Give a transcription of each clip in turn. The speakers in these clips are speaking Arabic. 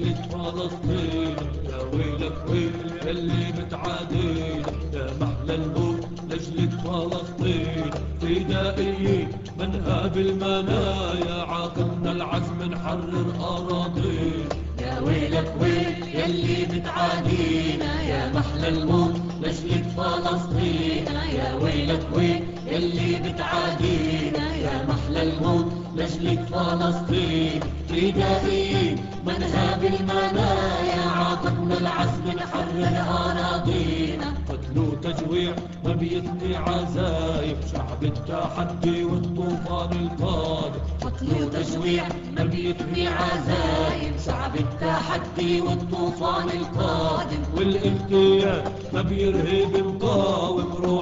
لأجل فلسطين يا ويلك ويل يلي بتعادينا يا محلى الموت لأجل فلسطين فدائيين منها بالمنايا عاقبنا العزم نحرر أراضينا يا ويلك ويل يلي بتعادينا يا محلى الموت لجلك فلسطين يا ويلك ويل يلي بتعادينا يا محلى الموت لجلك فلسطين فدائيين منها بالمنايا عاقبنا العزم نحرر أراضينا قتل وتجويع ما بيثني عزايم شعب التحدي والطوفان القادم. قتل وتجويع ما بيثني عزايم شعب التحدي والطوفان القادم. والامتياز ما بيرهب مقاوم روحه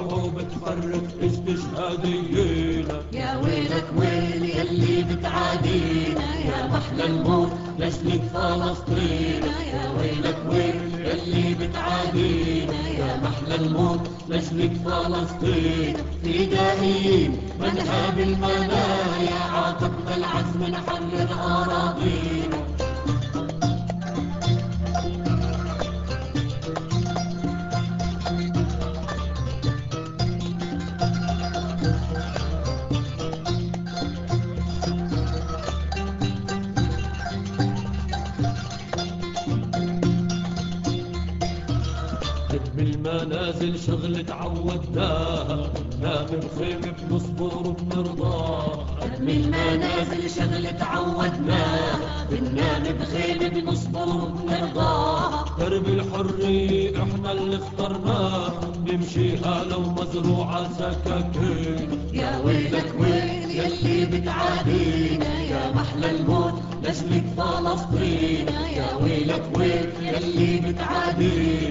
لجلك فلسطين يا ويلك ويل يلي بتعادينا يا محلى الموت. لجلك فلسطين فدائيين منها بالمنايا عاقبنا العزم نحرر أراضينا. المنازل شغل تعودناها نام بخيمة بنصبر وبنرضاها هدم المنازل شغل تعودناها بننام بخيمة بنصبر وبنرضاها درب الحرية إحنا اللي اخترناه نمشيها لو مزروعة سكاكين. يا ويلك ويل يلي بتعادينا يا محلى الموت لجلك فلسطين يا ويلك ويل يلي بتعادينا.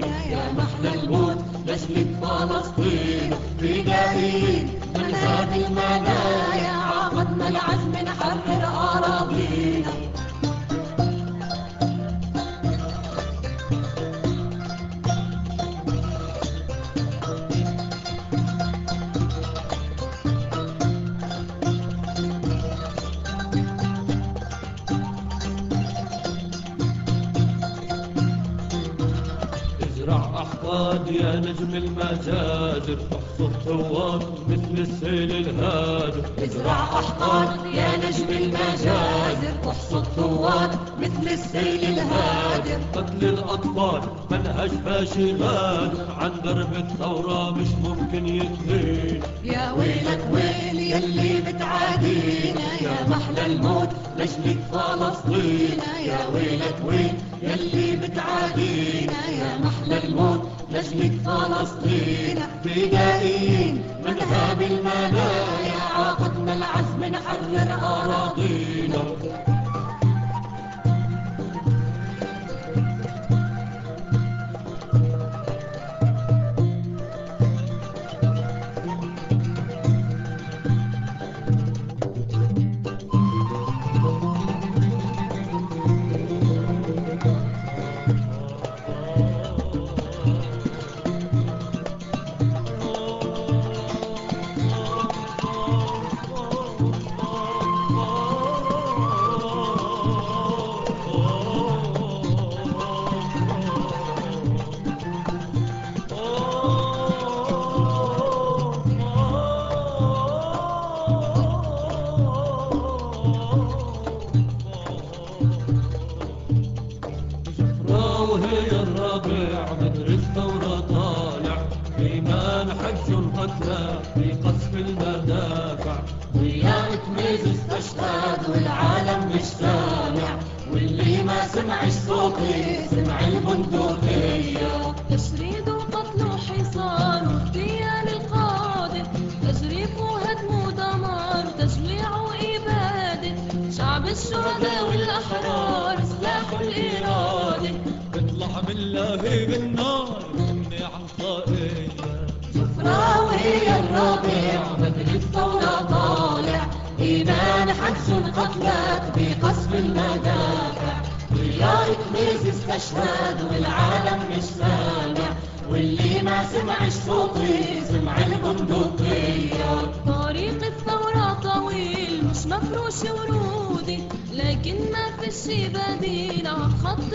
لجلك فلسطين فدائيين من هذه المنايا عاقدنا العزم نحرر أراضينا احقاد يا نجم المجازر احصد ثواب مثل السيل الهادر. ازرع أحقاد يا نجم المجازر واحصد ثواب مثل السيل الهادر قتل الأطفال منهج فاشل غادر عن درب الثورة مش ممكن يتهين. يا ويلك ويل يلي بتعادينا. يا محلى الموت لجلك فلسطين. يا ويلك ويل يلي بتعادينا. يا محلى الموت لجلك فلسطين. فدائيين منها بالمنايا عاقدنا العزم نحرر أراضينا الربيع بدر الثورة طالع. إيمان حج القتلى في قصف المدافع. وياك ميز استشهاد والعالم مش سامع واللي ما سمعش صوتي سمع البندقية تشريد وقتل وحصار واغتيال القادة تجريف وهدم ودمار وتجويع وإبادة شعب الشهداء والأحرار سلاح الإرادة بيطلع بالله بالنار مني عن طائية جفرة وهي الرابع بدر الثورة طالع. إيمان حج قتلك بقصف المدافع. وياك ميز استشهد والعالم مش سامع. واللي ما سمعش صوتي سمع البندقية. طريق الثورة طويل مش مفروش ورود وجودي لكن ما في شي بديل عن خط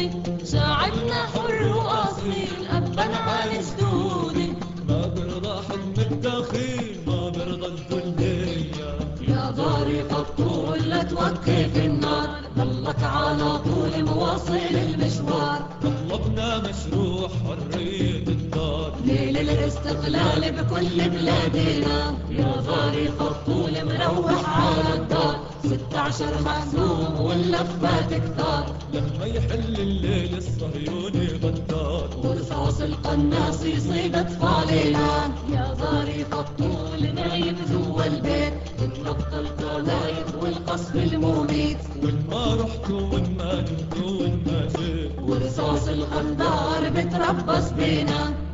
البارودي شعبنا حر وأصيل أبا عن جدودي ما برضى حكم الدخيل ما برضى الذلية يا ضارق الطول لا توقف النار. ضلك على طول مواصل المشوار. طلبنا مشروع حرية الدار. ليل الاستقلال بكل بلادنا. يا ضارق الطول مروح على الدار. ستة عشر محزوم واللفات كثار لما يحل الليل الصهيوني غدار ورصاص القناص يصيب اطفالنا يا ضارق الطول نايم جوا البيت. تنقط القذايف والقصف المميت. وين ما رحت وين ما جيت وين ما جيت ورصاص الغندار بتربص بينا.